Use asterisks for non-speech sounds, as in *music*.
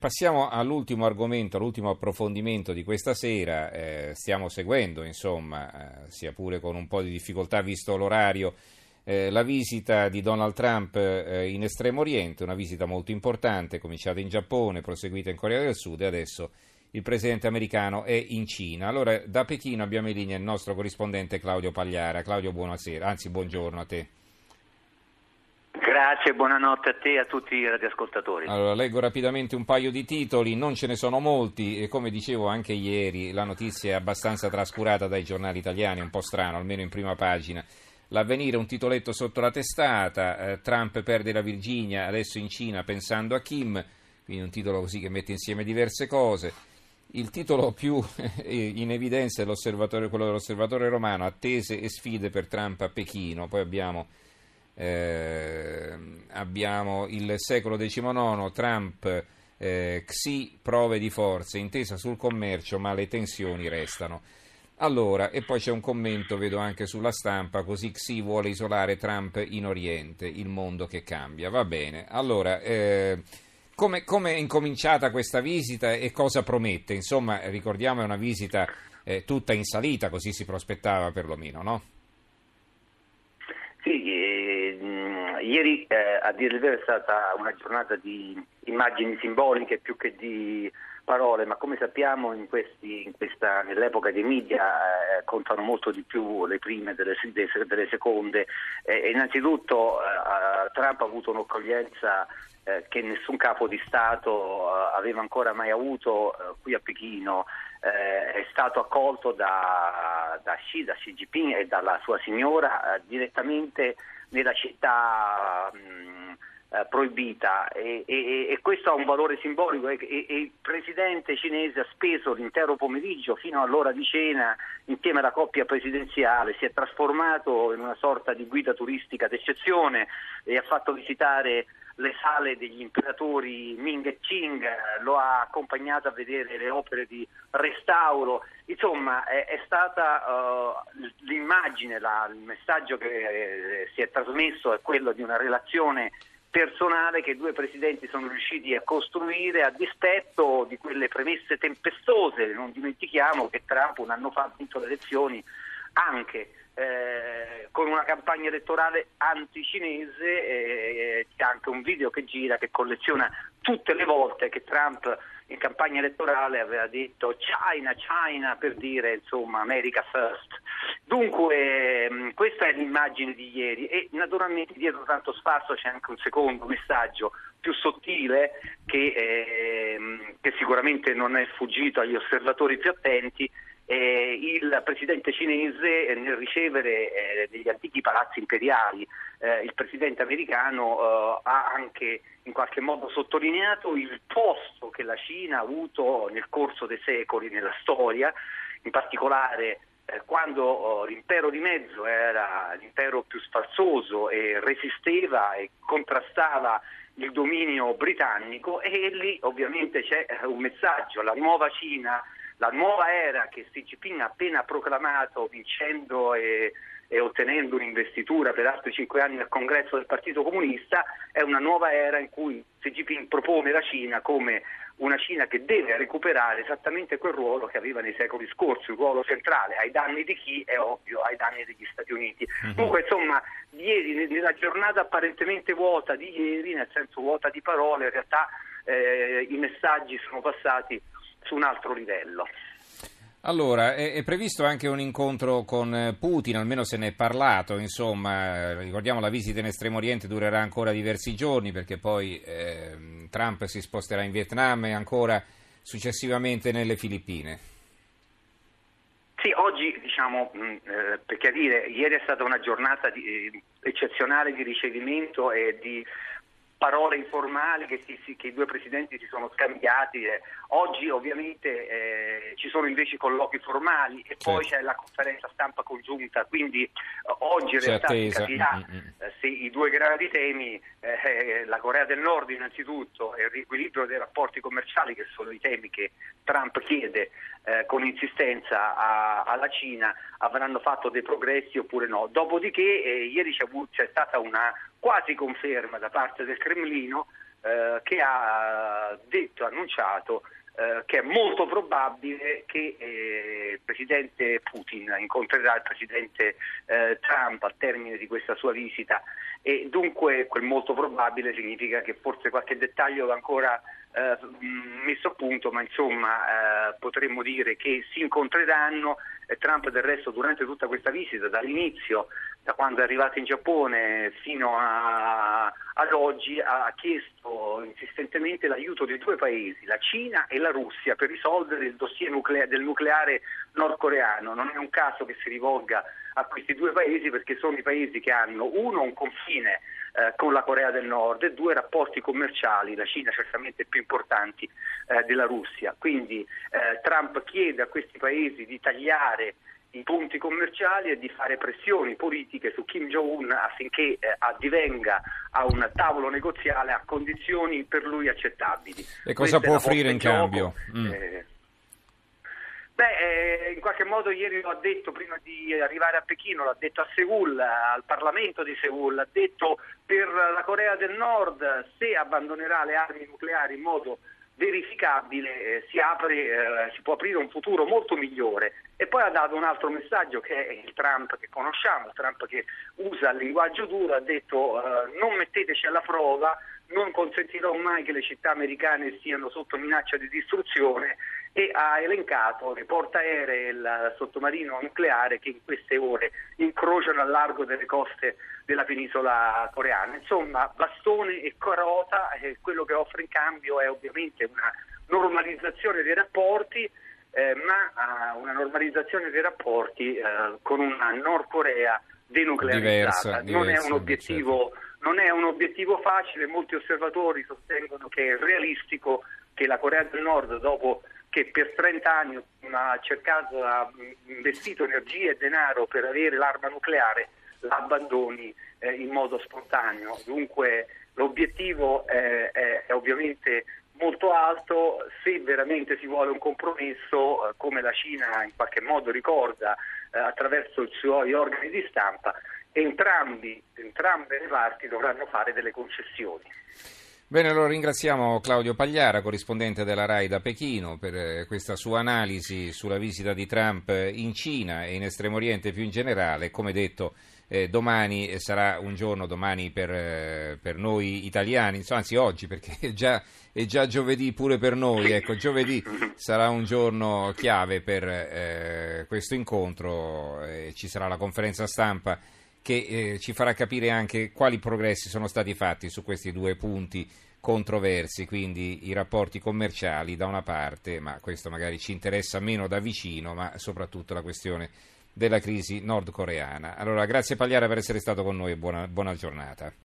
Passiamo all'ultimo argomento, all'ultimo approfondimento di questa sera. Eh, stiamo seguendo, insomma, eh, sia pure con un po' di difficoltà visto l'orario, eh, la visita di Donald Trump eh, in Estremo Oriente, una visita molto importante, cominciata in Giappone, proseguita in Corea del Sud e adesso il presidente americano è in Cina. Allora, da Pechino abbiamo in linea il nostro corrispondente Claudio Pagliara. Claudio, buonasera, anzi buongiorno a te. Grazie, buonanotte a te e a tutti i radioascoltatori. Allora, leggo rapidamente un paio di titoli, non ce ne sono molti e come dicevo anche ieri la notizia è abbastanza trascurata dai giornali italiani, un po' strano, almeno in prima pagina. L'avvenire, un titoletto sotto la testata, eh, Trump perde la Virginia, adesso in Cina pensando a Kim, quindi un titolo così che mette insieme diverse cose. Il titolo più *laughs* in evidenza è quello dell'osservatore romano, attese e sfide per Trump a Pechino, poi abbiamo eh, abbiamo il secolo XIX, Trump, eh, Xi, prove di forza, intesa sul commercio, ma le tensioni restano. Allora, e poi c'è un commento, vedo anche sulla stampa, così Xi vuole isolare Trump in Oriente, il mondo che cambia. Va bene, allora, eh, come, come, è incominciata questa visita e cosa promette? Insomma, ricordiamo è una visita eh, tutta in salita, così si prospettava perlomeno, no? Ieri eh, a dire il vero è stata una giornata di immagini simboliche più che di parole, ma come sappiamo questi, questa, nell'epoca dei media eh, contano molto di più le prime delle, delle seconde. Eh, innanzitutto eh, Trump ha avuto un'accoglienza eh, che nessun capo di Stato eh, aveva ancora mai avuto qui a Pechino. è stato accolto da, da, Xi, da Xi Jinping e dalla sua signora direttamente nella città mh, eh, proibita. E, e, e, questo ha un valore simbolico. E, e, il presidente cinese ha speso l'intero pomeriggio fino all'ora di cena insieme alla coppia presidenziale, si è trasformato in una sorta di guida turistica d'eccezione e ha fatto visitare le sale degli imperatori Ming e Qing, lo ha accompagnato a vedere le opere di restauro, insomma è, è stata uh, l'immagine, la, il messaggio che eh, si è trasmesso è quello di una relazione personale che i due presidenti sono riusciti a costruire a dispetto di quelle premesse tempestose. Non dimentichiamo che Trump un anno fa ha vinto le elezioni anche eh, con una campagna elettorale anticinese, eh, c'è anche un video che gira che colleziona tutte le volte che Trump in campagna elettorale aveva detto China, China per dire insomma America first. Dunque ehm, questa è l'immagine di ieri e naturalmente dietro tanto spazio c'è anche un secondo messaggio più sottile che, eh, che sicuramente non è sfuggito agli osservatori più attenti il presidente cinese nel ricevere eh, degli antichi palazzi imperiali. Eh, il presidente americano eh, ha anche in qualche modo sottolineato il posto che la Cina ha avuto nel corso dei secoli nella storia, in particolare quando oh, l'impero di mezzo era l'impero più sfarzoso e resisteva e contrastava il dominio britannico e lì ovviamente c'è un messaggio, la nuova Cina la nuova era che Xi Jinping ha appena proclamato vincendo e, e ottenendo un'investitura per altri cinque anni al congresso del Partito Comunista è una nuova era in cui Xi Jinping propone la Cina come una Cina che deve recuperare esattamente quel ruolo che aveva nei secoli scorsi, un ruolo centrale ai danni di chi è ovvio, ai danni degli Stati Uniti. Uh-huh. Dunque, insomma, ieri, nella giornata apparentemente vuota di ieri, nel senso vuota di parole, in realtà eh, i messaggi sono passati su un altro livello. Allora, è, è, previsto anche un incontro con eh, Putin, almeno se ne è parlato, insomma, ricordiamo la visita in Estremo Oriente durerà ancora diversi giorni perché poi eh, Trump si sposterà in Vietnam e ancora successivamente nelle Filippine. Sì, oggi diciamo, mh, eh, per chiarire, ieri è stata una giornata di, eh, eccezionale di ricevimento e di parole informali che, si, che, i due presidenti si sono scambiati. Eh. Oggi ovviamente eh, ci sono invece colloqui formali e poi certo. c'è la conferenza stampa congiunta, quindi eh, oggi in realtà si capirà mm-hmm. se i due grandi temi, eh, la Corea del Nord innanzitutto e il riequilibrio dei rapporti commerciali, che sono i temi che Trump chiede eh, con insistenza a, alla Cina, avranno fatto dei progressi oppure no. Dopodiché ieri c'è, c'è stata una quasi conferma da parte del Cremlino eh, che ha detto, annunciato eh, che è molto probabile che eh, il presidente Putin incontrerà il presidente eh, Trump al termine di questa sua visita. E dunque quel molto probabile significa che forse qualche dettaglio va ancora eh, messo a punto, ma insomma eh, potremmo dire che si incontreranno Trump del resto durante tutta questa visita, dall'inizio, da quando è arrivato in Giappone fino a, ad oggi, ha chiesto insistentemente l'aiuto di due paesi, la Cina e la Russia, per risolvere il dossier nuclea- del nucleare nordcoreano. Non è un caso che si rivolga a questi due paesi perché sono i paesi che hanno uno un confine eh, con la Corea del Nord e due rapporti commerciali, la Cina certamente più importanti eh, della Russia. Quindi eh, Trump chiede a questi paesi di tagliare i punti commerciali e di fare pressioni politiche su Kim Jong-un affinché eh, addivenga a un tavolo negoziale a condizioni per lui accettabili. E cosa Questa può offrire in cambio? Mm. Eh, Beh, eh, in qualche modo ieri lo ha detto prima di arrivare a Pechino, l'ha detto a Seoul, al Parlamento di Seoul, ha detto per la Corea del Nord se abbandonerà le armi nucleari in modo verificabile eh, si, apre, eh, si, può aprire un futuro molto migliore. E poi ha dato un altro messaggio che è il Trump che conosciamo, il Trump che usa il linguaggio duro, ha detto eh, non metteteci alla prova, non consentirò mai che le città americane siano sotto minaccia di distruzione e ha elencato le portaerei e il sottomarino nucleare che in queste ore incrociano al largo delle coste della penisola coreana. Insomma, bastone e carota, e quello che offre in cambio è ovviamente una normalizzazione dei rapporti, eh, ma una normalizzazione dei rapporti eh, con una Nord Corea denuclearizzata. Diversa, non, diversa, è un obiettivo, certo. non è un obiettivo facile, molti osservatori sostengono che è realistico che la Corea del Nord dopo che per 30 anni ha cercato, ha investito energie e denaro per avere l'arma nucleare, la abbandoni eh, in modo spontaneo. Dunque l'obiettivo è, è, è, ovviamente molto alto, se veramente si vuole un compromesso, eh, come la Cina in qualche modo ricorda eh, attraverso i suoi organi di stampa, entrambi, entrambe le parti dovranno fare delle concessioni. Bene, allora ringraziamo Claudio Pagliara, corrispondente della RAI da Pechino, per eh, questa sua analisi sulla visita di Trump in Cina e in Estremo Oriente più in generale. Come detto, eh, domani sarà un giorno, domani per, eh, per noi italiani, insomma, anzi oggi perché è già, è già, giovedì pure per noi, ecco, giovedì sarà un giorno chiave per eh, questo incontro, ci sarà la conferenza stampa che eh, ci farà capire anche quali progressi sono stati fatti su questi due punti controversi, quindi i rapporti commerciali da una parte, ma questo magari ci interessa meno da vicino, ma soprattutto la questione della crisi nordcoreana. Allora, grazie Pagliara per essere stato con noi e buona, buona giornata.